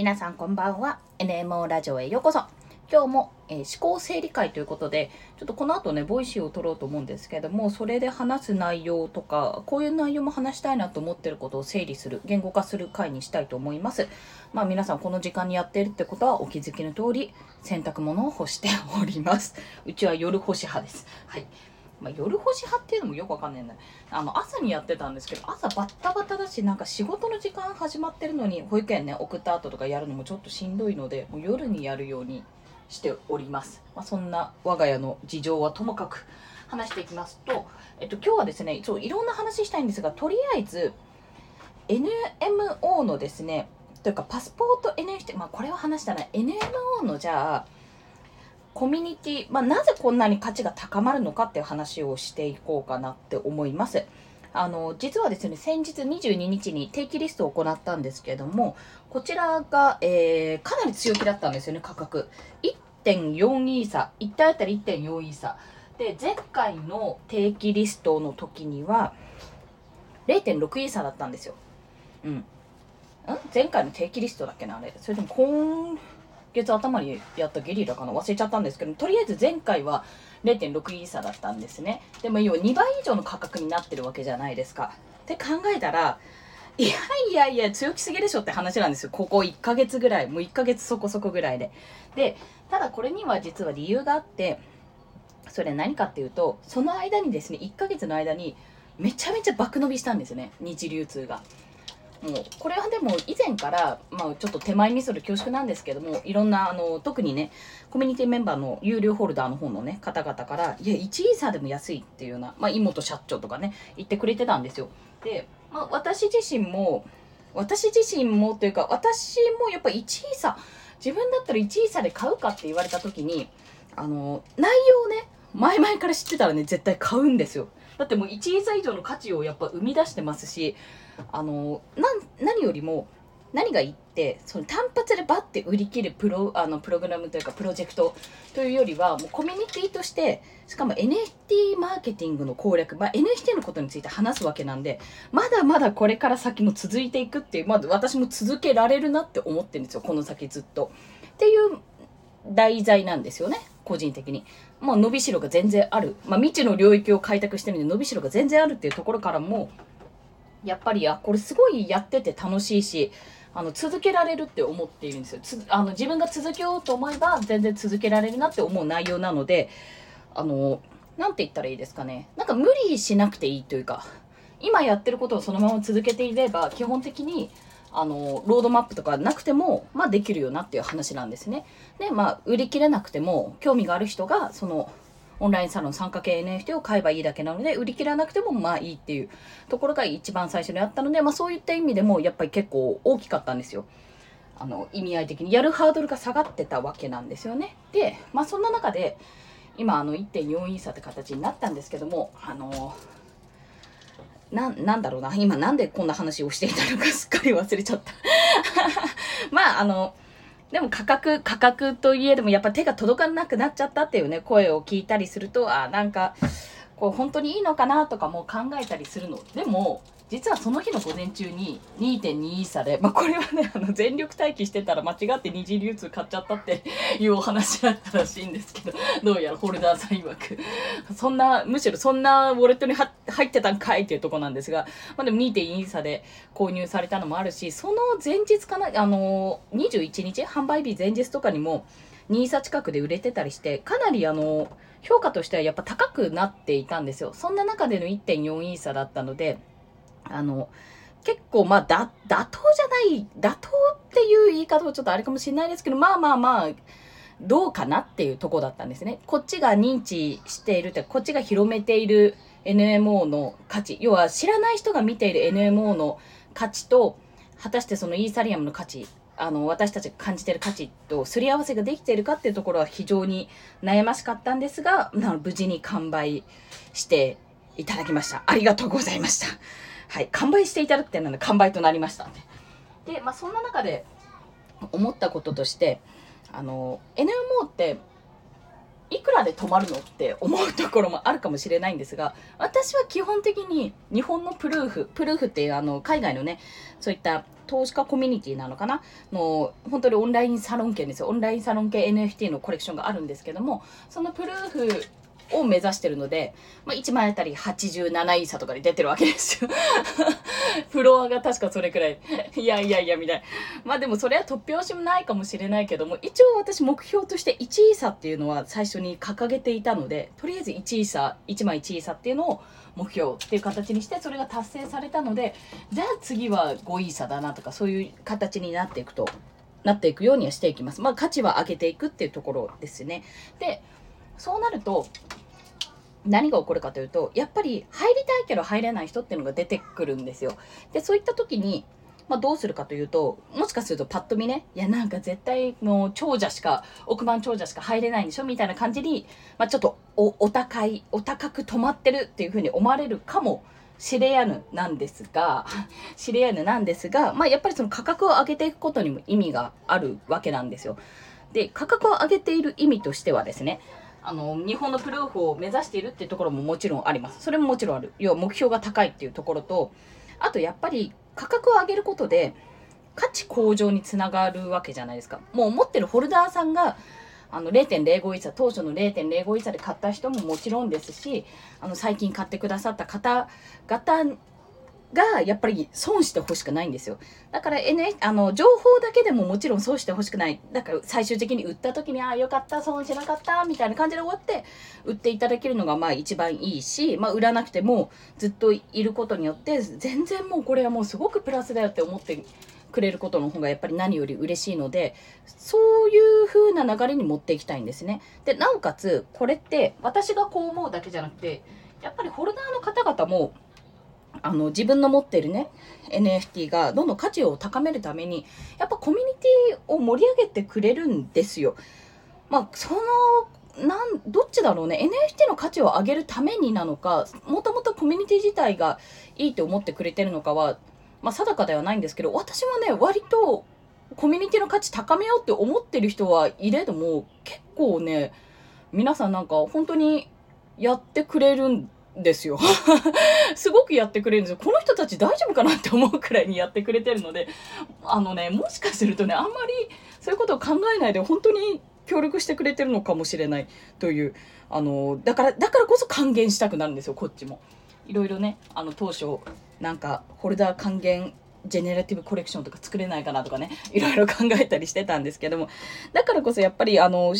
皆さんこんばんは。NMO ラジオへようこそ。今日も、えー、思考整理会ということでちょっとこの後ねボイシーを取ろうと思うんですけどもそれで話す内容とかこういう内容も話したいなと思ってることを整理する言語化する会にしたいと思います。まあ皆さんこの時間にやってるってことはお気づきの通り洗濯物を干しております。うちは夜干し派です。はい。まあ、夜干し派っていうのもよくわかんないんだ。あの朝にやってたんですけど朝バッタバタだしなんか仕事の時間始まってるのに保育園ね送った後とかやるのもちょっとしんどいのでもう夜にやるようにしております、まあ、そんな我が家の事情はともかく話していきますと、えっと、今日はですねそういろんな話したいんですがとりあえず NMO のですねというかパスポート NFT まあこれは話したら NMO のじゃあコミュニティ、まあ、なぜこんなに価値が高まるのかっていう話をしていこうかなって思います。あの実はですね先日22日に定期リストを行ったんですけどもこちらが、えー、かなり強気だったんですよね価格。1.4イーサ1体あたり1.4イーサで前回の定期リストの時には0.6イーサだったんですよ。うん。ん？前回の定期リストだっけなあれ。それでも今月頭にやったゲリラかな？忘れちゃったんですけどとりあえず前回は0.6イーサだったんですね。でも要は2倍以上の価格になってるわけじゃないですか。って考えたらいやいやいや強気すぎでしょって話なんですよ。ここ1ヶ月ぐらいもう1ヶ月そこそこぐらいで。でただこれには実は理由があってそれ何かっていうとその間にですね1ヶ月の間にめちゃめちゃ爆伸びしたんですね。日流通が。もうこれはでも以前から、まあ、ちょっと手前味噌で恐縮なんですけどもいろんなあの特にねコミュニティメンバーの有料ホルダーの方のね方々からいや1イーサーでも安いっていうような、まあ、妹社長とかね言ってくれてたんですよ。で、まあ、私自身も私自身もというか私もやっぱ1イーサ自分だったら1イーで買うかって言われた時にあの内容をね前々から知ってたらね絶対買うんですよ。だってもう1イーサ以上の価値をやっぱ生み出してますしあの何よりも何がいいってその単発でバッて売り切るプロあのプログラムというかプロジェクトというよりはもうコミュニティとしてしかも NFT マーケティングの攻略、まあ、NFT のことについて話すわけなんでまだまだこれから先も続いていくっていう、まあ、私も続けられるなって思ってるんですよこの先ずっと。っていう題材なんですよね個人的に。もう伸びしろが全然ある、まあ、未知の領域を開拓してるんで伸びしろが全然あるっていうところからもやっぱりあこれすごいやってて楽しいしあの続けられるって思っているんですよ。つあの自分が続けようと思えば全然続けられるなって思う内容なのであの何て言ったらいいですかね。なんか無理しなくていいというか今やってることをそのまま続けていれば基本的にあのロードマップとかなくても、まあ、できるよなっていう話なんですね。でまあ売り切れなくても興味がある人がそのオンラインサロン参加系 NFT を買えばいいだけなので、売り切らなくてもまあいいっていうところが一番最初にあったので、まあそういった意味でもやっぱり結構大きかったんですよ。あの、意味合い的に。やるハードルが下がってたわけなんですよね。で、まあそんな中で、今あの1.4イーサって形になったんですけども、あの、な、なんだろうな。今なんでこんな話をしていたのかすっかり忘れちゃった。まああの、でも価格、価格といえどもやっぱ手が届かなくなっちゃったっていうね、声を聞いたりすると、あ、なんか、こう本当にいいのかなとかも考えたりするの。でも、実はその日の午前中に2.2差で、まあ、これはねあの全力待機してたら間違って二次流通買っちゃったっていうお話だったらしいんですけどどうやらホルダーさん曰く。そんなむしろそんなウォレットに入ってたんかいっていうとこなんですが、まあ、でも2.2差で購入されたのもあるしその前日かなあの21日販売日前日とかにも2差近くで売れてたりしてかなりあの評価としてはやっぱ高くなっていたんですよ。そんな中での1.4イーサだったのであの、結構まあだ、妥当じゃない、妥当っていう言い方はちょっとあれかもしれないですけど、まあまあまあ、どうかなっていうとこだったんですね。こっちが認知しているって、こっちが広めている NMO の価値、要は知らない人が見ている NMO の価値と、果たしてそのイーサリアムの価値、あの、私たちが感じている価値とすり合わせができているかっていうところは非常に悩ましかったんですが、無事に完売していただきました。ありがとうございました。はい、完売していただくってなので完売となりましたで、まあ、そんな中で思ったこととしてあの NMO っていくらで止まるのって思うところもあるかもしれないんですが、私は基本的に日本のプルーフ、プルーフっていうあの海外のね、そういった投資家コミュニティなのかな？の、本当にオンラインサロン系ですよ。オンラインサロン系 NFT のコレクションがあるんですけども、そのプルーフを目指してるので、まあ、1枚あたり87イーサとかで出てるわけですよ。フロアが確かそれくらい。いやいやいや、みたいな。まあでもそれは突拍子もないかもしれないけども、一応私目標として1イーサっていうのは最初に掲げていたので、とりあえず1イーサ、1枚1イーサっていうのを目標っていう形にして、それが達成されたので、じゃあ次は5イーサだなとか、そういう形になっていくと、なっていくようにはしていきます。まあ価値は上げていくっていうところですね。で、そうなると、何が起こるかというとやっぱり入りたいけど入れない人っていうのが出てくるんですよ。でそういった時に、まあ、どうするかというともしかするとパッと見ねいやなんか絶対もう長者しか億万長者しか入れないんでしょみたいな感じに、まあ、ちょっとお高いお高く止まってるっていうふうに思われるかもしれやぬなんですが、しれやぬなんですが、まあやっぱりその価格を上げていくことにも意味があるわけなんですよ。で、価格を上げている意味としてはですね、あの日本のプルーフを目指しているっていうところももちろんあります。それももちろんある。要は目標が高いっていうところと、あとやっぱり価格を上げることで価値向上につながるわけじゃないですか。もう持ってるホルダーさんがあの0.05イーサ当初の0.05イーサで買った人ももちろんですしあの最近買ってくださった方々がやっぱり損してほしくないんですよ。だから N、あの、情報だけでももちろん損してほしくない。だから最終的に売った時に、ああ、よかった、損しなかった、みたいな感じで終わって、売っていただけるのがまあ一番いいし、まあ売らなくてもずっといることによって、全然もうこれはもうすごくプラスだよって思ってくれることの方がやっぱり何より嬉しいので、そういう風な流れに持っていきたいんですね。で、なおかつ、これって私がこう思うだけじゃなくて、やっぱりホルダーの方々も、あの自分の持ってるね NFT がどんどん価値を高めるためにやっぱコミュニティを盛り上げてくれるんですよ。まあそのなんどっちだろうね NFT の価値を上げるためになのかもともとコミュニティ自体がいいと思ってくれてるのかは、まあ、定かではないんですけど私はね割とコミュニティの価値高めようって思ってる人はいれども結構ね皆さんなんか本当にやってくれるんですよ。すごくやってくれるんですよ。この人たち大丈夫かなって思うくらいにやってくれてるので、あのね、もしかするとね、あんまりそういうことを考えないで本当に協力してくれてるのかもしれないという、あの、だから、だからこそ還元したくなるんですよ、こっちも。いろいろね、あの、当初、なんか、ホルダー還元ジェネラティブコレクションとか作れないかなとかね、いろいろ考えたりしてたんですけども、だからこそやっぱり、あの、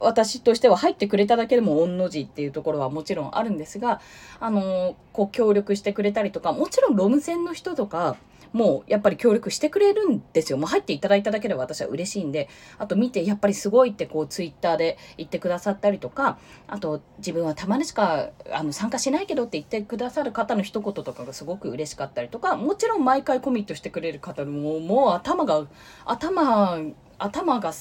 私としては入ってくれただけでも御の字っていうところはもちろんあるんですが、あの、こう協力してくれたりとか、もちろんロム線の人とか、もうやっぱり協力してくれるんですよ。もう入っていただいただけでは私は嬉しいんで、あと見てやっぱりすごいってこうツイッターで言ってくださったりとか、あと自分はたまにしかあの参加しないけどって言ってくださる方の一言とかがすごく嬉しかったりとか、もちろん毎回コミットしてくれる方ももう頭が、頭頭が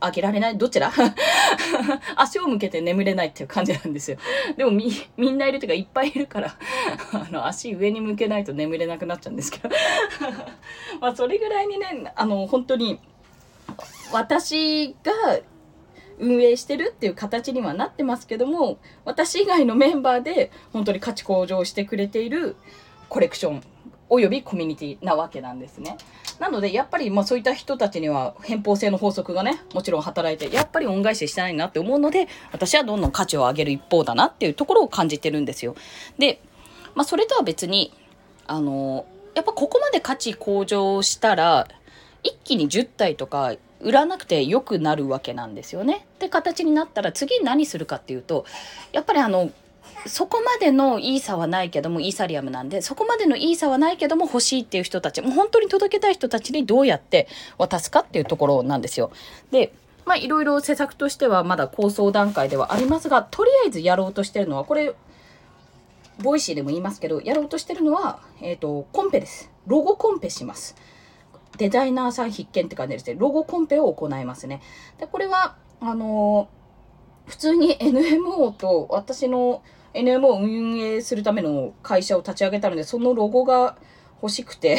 上げられないどちら？足を向けて眠れないっていう感じなんですよ。でもみ、みんないるというかいっぱいいるから あの、足上に向けないと眠れなくなっちゃうんですけど まあ、それぐらいにね、あの、本当に、私が運営してるっていう形にはなってますけども、私以外のメンバーで本当に価値向上してくれているコレクションおよびコミュニティなわけなんですね。なので、やっぱり、まあそういった人たちには偏方性の法則がね、もちろん働いて、やっぱり恩返ししたいなって思うので、私はどんどん価値を上げる一方だなっていうところを感じてるんですよ。で、まあそれとは別に、あの、やっぱここまで価値向上したら、一気に10体とか売らなくて良くなるわけなんですよね。って形になったら次何するかっていうと、やっぱりあの、そこまでのイーサはないけども、イーサリアムなんで、そこまでのイーサはないけども欲しいっていう人たち、もう本当に届けたい人たちにどうやって渡すかっていうところなんですよ。で、まあいろいろ施策としてはまだ構想段階ではありますが、とりあえずやろうとしてるのは、これ、ボイシーでも言いますけど、やろうとしてるのは、えっ、ー、と、コンペです。ロゴコンペします。デザイナーさん必見って感じですね。ロゴコンペを行いますね。で、これは、あのー、普通に NMO と私の NMO を運営するための会社を立ち上げたので、そのロゴが欲しくて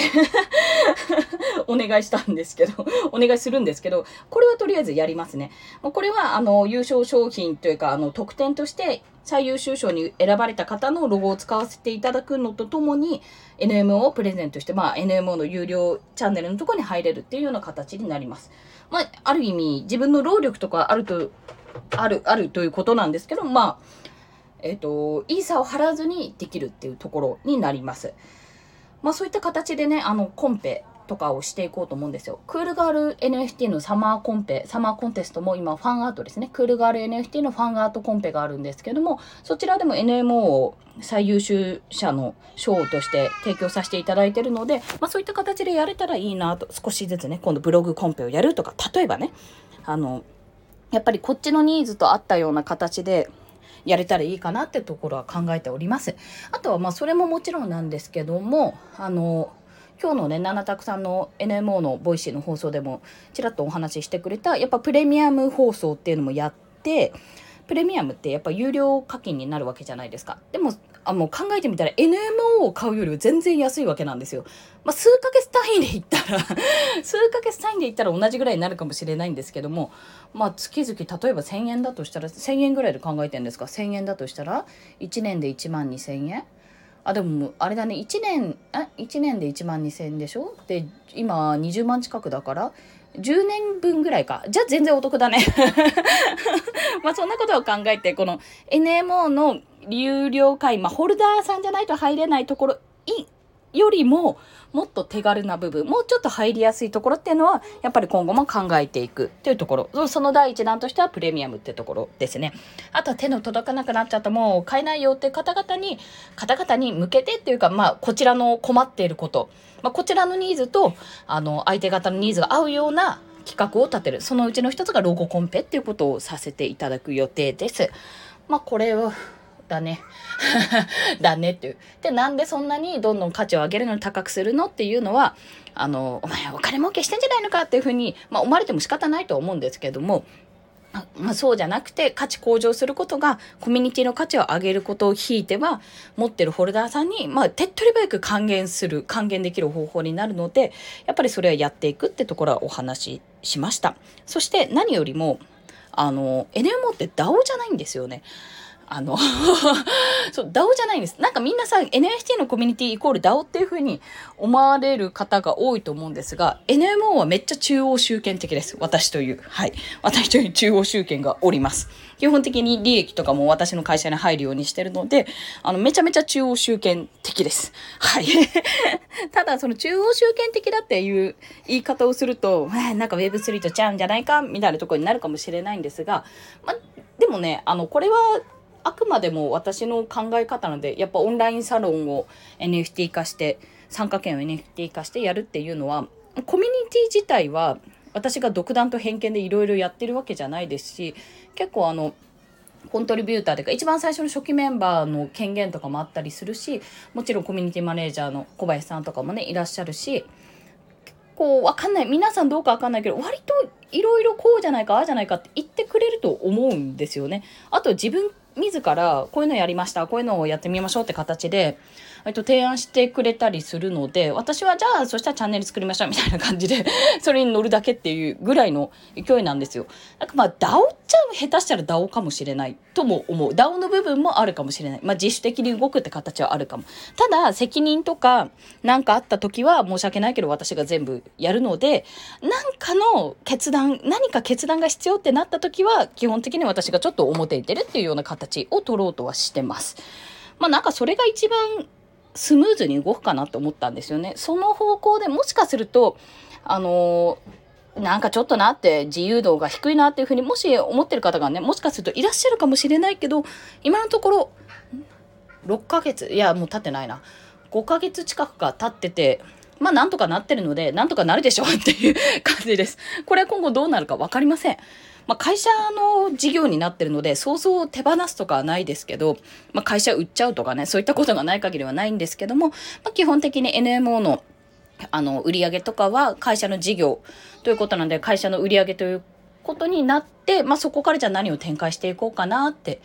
お願いしたんですけど、お願いするんですけど、これはとりあえずやりますね。これは、あの、優勝商品というか、あの、特典として、最優秀賞に選ばれた方のロゴを使わせていただくのとともに、NMO をプレゼントして、まあ、NMO の有料チャンネルのところに入れるっていうような形になります。まあ、ある意味、自分の労力とかあると、ある、あるということなんですけど、まあ、えっ、ー、と、イーサを貼らずにできるっていうところになります。まあそういった形でね、あの、コンペとかをしていこうと思うんですよ。クールガール NFT のサマーコンペ、サマーコンテストも今ファンアートですね。クールガール NFT のファンアートコンペがあるんですけども、そちらでも NMO を最優秀者の賞として提供させていただいてるので、まあそういった形でやれたらいいなと、少しずつね、今度ブログコンペをやるとか、例えばね、あの、やっぱりこっちのニーズと合ったような形で、やれたらいいかなってところは考えております。あとはまあそれももちろんなんですけども、あの、今日のね、七択さんの NMO のボイシーの放送でもちらっとお話ししてくれた、やっぱプレミアム放送っていうのもやって、プレミアムってやっぱ有料課金になるわけじゃないですか。でも、あもう考えてみたら NMO を買うより全然安いわけなんですよ。まあ、数ヶ月単位で言ったら 数ヶ月単位で言ったら同じぐらいになるかもしれないんですけども、まあ、月々例えば1000円だとしたら1000円ぐらいで考えてるんですか？1000円だとしたら1年で1万2000円？あでもあれだね。1年あ1年で1万2000円でしょ？で今20万近くだから10年分ぐらいか。じゃあ全然お得だね まあそんなことを考えて、この NMO の有料会、まあ、ホルダーさんじゃないと入れないところよりももっと手軽な部分もうちょっと入りやすいところっていうのはやっぱり今後も考えていくっていうところ。その第一弾としてはプレミアムってところですね。あとは手の届かなくなっちゃったもう買えないよって方々に方々に向けてっていうかまあこちらの困っていること、まあ、こちらのニーズとあの相手方のニーズが合うような企画を立てる。そのうちの一つがロゴコンペっていうことをさせていただく予定です。まあこれをだね。だねっていう。で、なんでそんなにどんどん価値を上げるのに高くするのっていうのは、あの、お前お金儲けしてんじゃないのかっていうふうに、まあ思われても仕方ないと思うんですけども、まあ、そうじゃなくて価値向上することがコミュニティの価値を上げることをひいては持ってるホルダーさんに、まあ、手っ取り早く還元する還元できる方法になるのでやっぱりそれはやっていくってところはお話ししましたそして何よりもあの NMO って DAO じゃないんですよねあの そう、DAO じゃないんです。なんかみんなさ、NFT のコミュニティイコール DAO っていう風に思われる方が多いと思うんですが、NMO はめっちゃ中央集権的です。私という。はい。私という中央集権がおります。基本的に利益とかも私の会社に入るようにしてるので、あの、めちゃめちゃ中央集権的です。はい。ただ、その中央集権的だっていう言い方をすると、なんか Web3 とちゃうんじゃないかみたいなところになるかもしれないんですが、までもね、あの、これはあくまでも私の考え方なのでやっぱオンラインサロンを NFT 化して参加券を NFT 化してやるっていうのはコミュニティ自体は私が独断と偏見でいろいろやってるわけじゃないですし結構あのコントリビューターというか一番最初の初期メンバーの権限とかもあったりするしもちろんコミュニティマネージャーの小林さんとかもねいらっしゃるしこうわかんない皆さんどうかわかんないけど割といろいろこうじゃないかああじゃないかって言ってくれると思うんですよね。あと自分自らこういうのやりましたこういうのをやってみましょうって形で、えっと、提案してくれたりするので私はじゃあそしたらチャンネル作りましょうみたいな感じで それに乗るだけっていうぐらいの勢いなんですよ。なんかまあ DAO っちゃう下手したら DAO かもしれないとも思う DAO の部分もあるかもしれない、まあ、自主的に動くって形はあるかもただ責任とか何かあった時は申し訳ないけど私が全部やるので何かの決断何か決断が必要ってなった時は基本的に私がちょっと表に出るっていうような形を取ろうとはしてます。まあなんかそれが一番スムーズに動くかなと思ったんですよね。その方向でもしかするとあのなんかちょっとなって自由度が低いなっていうふうにもし思ってる方がねもしかするといらっしゃるかもしれないけど今のところ6ヶ月いやもう経ってないな5ヶ月近くが経っててまあなんとかなってるのでなんとかなるでしょうっていう感じです。これ今後どうなるか分かりません。まあ、会社の事業になってるのでそうそう手放すとかはないですけど、まあ、会社売っちゃうとかねそういったことがない限りはないんですけども、まあ、基本的に NMO のあの売上とかは会社の事業ということなんで会社の売り上げということになって、まあ、そこからじゃあ何を展開していこうかなって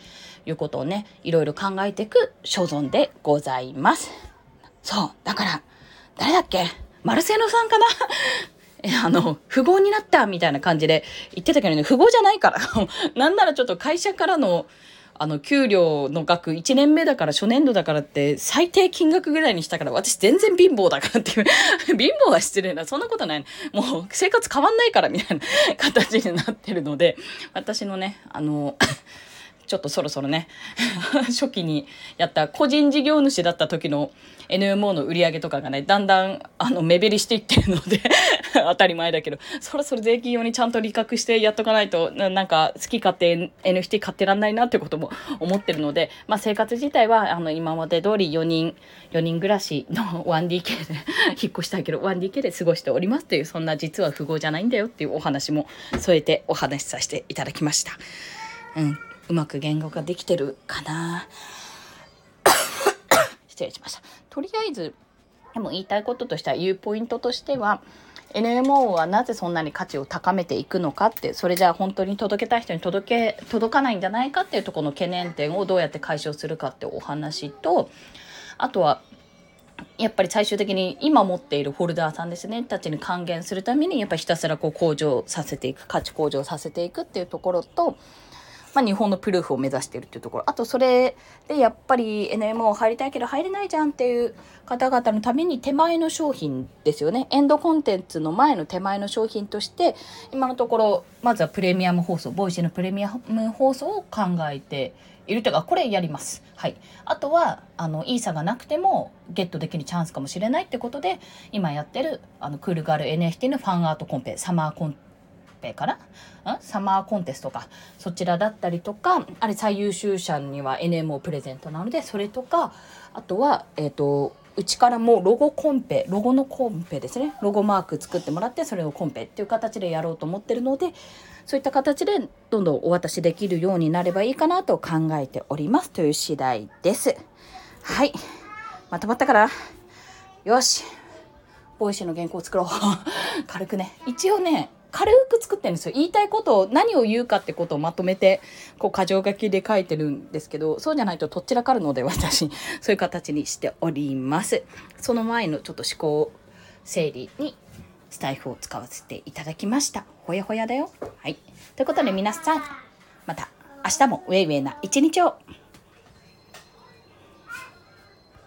いうことをねいろいろ考えていく所存でございます。そうだから誰だっけ？マルセノさんかな？あの、富豪になったみたいな感じで言ってたけどね、富豪じゃないから。なんならちょっと会社からの、あの、給料の額、1年目だから初年度だからって最低金額ぐらいにしたから、私全然貧乏だからっていう。貧乏は失礼な。そんなことない。もう生活変わんないからみたいな形になってるので、私のね、あの、ちょっとそろそろね 初期にやった個人事業主だった時の NMO の売り上げとかがねだんだんあの目減りしていってるので 当たり前だけどそろそろ税金用にちゃんと利確してやっとかないとなんか好き勝手 NFT 買ってらんないなってことも 思ってるので、まあ、生活自体はあの今まで通り4人4人暮らしの 1DK で引っ越したいけど 1DK で過ごしておりますっていうそんな実は富豪じゃないんだよっていうお話も添えてお話しさせていただきました。うんうまく言語化できてるかな。失礼しました。とりあえずでも言いたいこととしては言うポイントとしては NMO はなぜそんなに価値を高めていくのかってそれじゃあ本当に届けたい人に届け届かないんじゃないかっていうとこの懸念点をどうやって解消するかってお話とあとはやっぱり最終的に今持っているホルダーさんですね。たちに還元するためにやっぱりひたすらこう向上させていく価値向上させていくっていうところとまあ、日本のプルーフを目指しているっていうところ。あとそれでやっぱり NMO 入りたいけど入れないじゃんっていう方々のために手前の商品ですよね。エンドコンテンツの前の手前の商品として今のところまずはプレミアム放送ボイシーのプレミアム放送を考えているというかこれやります。はい、あとはあのイーサがなくてもゲットできるチャンスかもしれないってことで今やってるあのクールガール NFT のファンアートコンペサマーコンペかな？サマーコンテストか。そちらだったりとかあれ最優秀者には NMO プレゼントなのでそれとかあとはえっ、ー、とうちからもロゴコンペロゴのコンペですね。ロゴマーク作ってもらってそれをコンペっていう形でやろうと思ってるのでそういった形でどんどんお渡しできるようになればいいかなと考えております。という次第です。はい。まとまったから。よし。ボイシーの原稿を作ろう。軽くね。一応ね軽く作ってるんですよ。言いたいことを、何を言うかってことをまとめて、こう、箇条書きで書いてるんですけど、そうじゃないととっちらかるので、私、そういう形にしております。その前のちょっと思考整理に、スタイフを使わせていただきました。ほやほやだよ。はい。ということで皆さん、また明日もウェイウェイな一日を。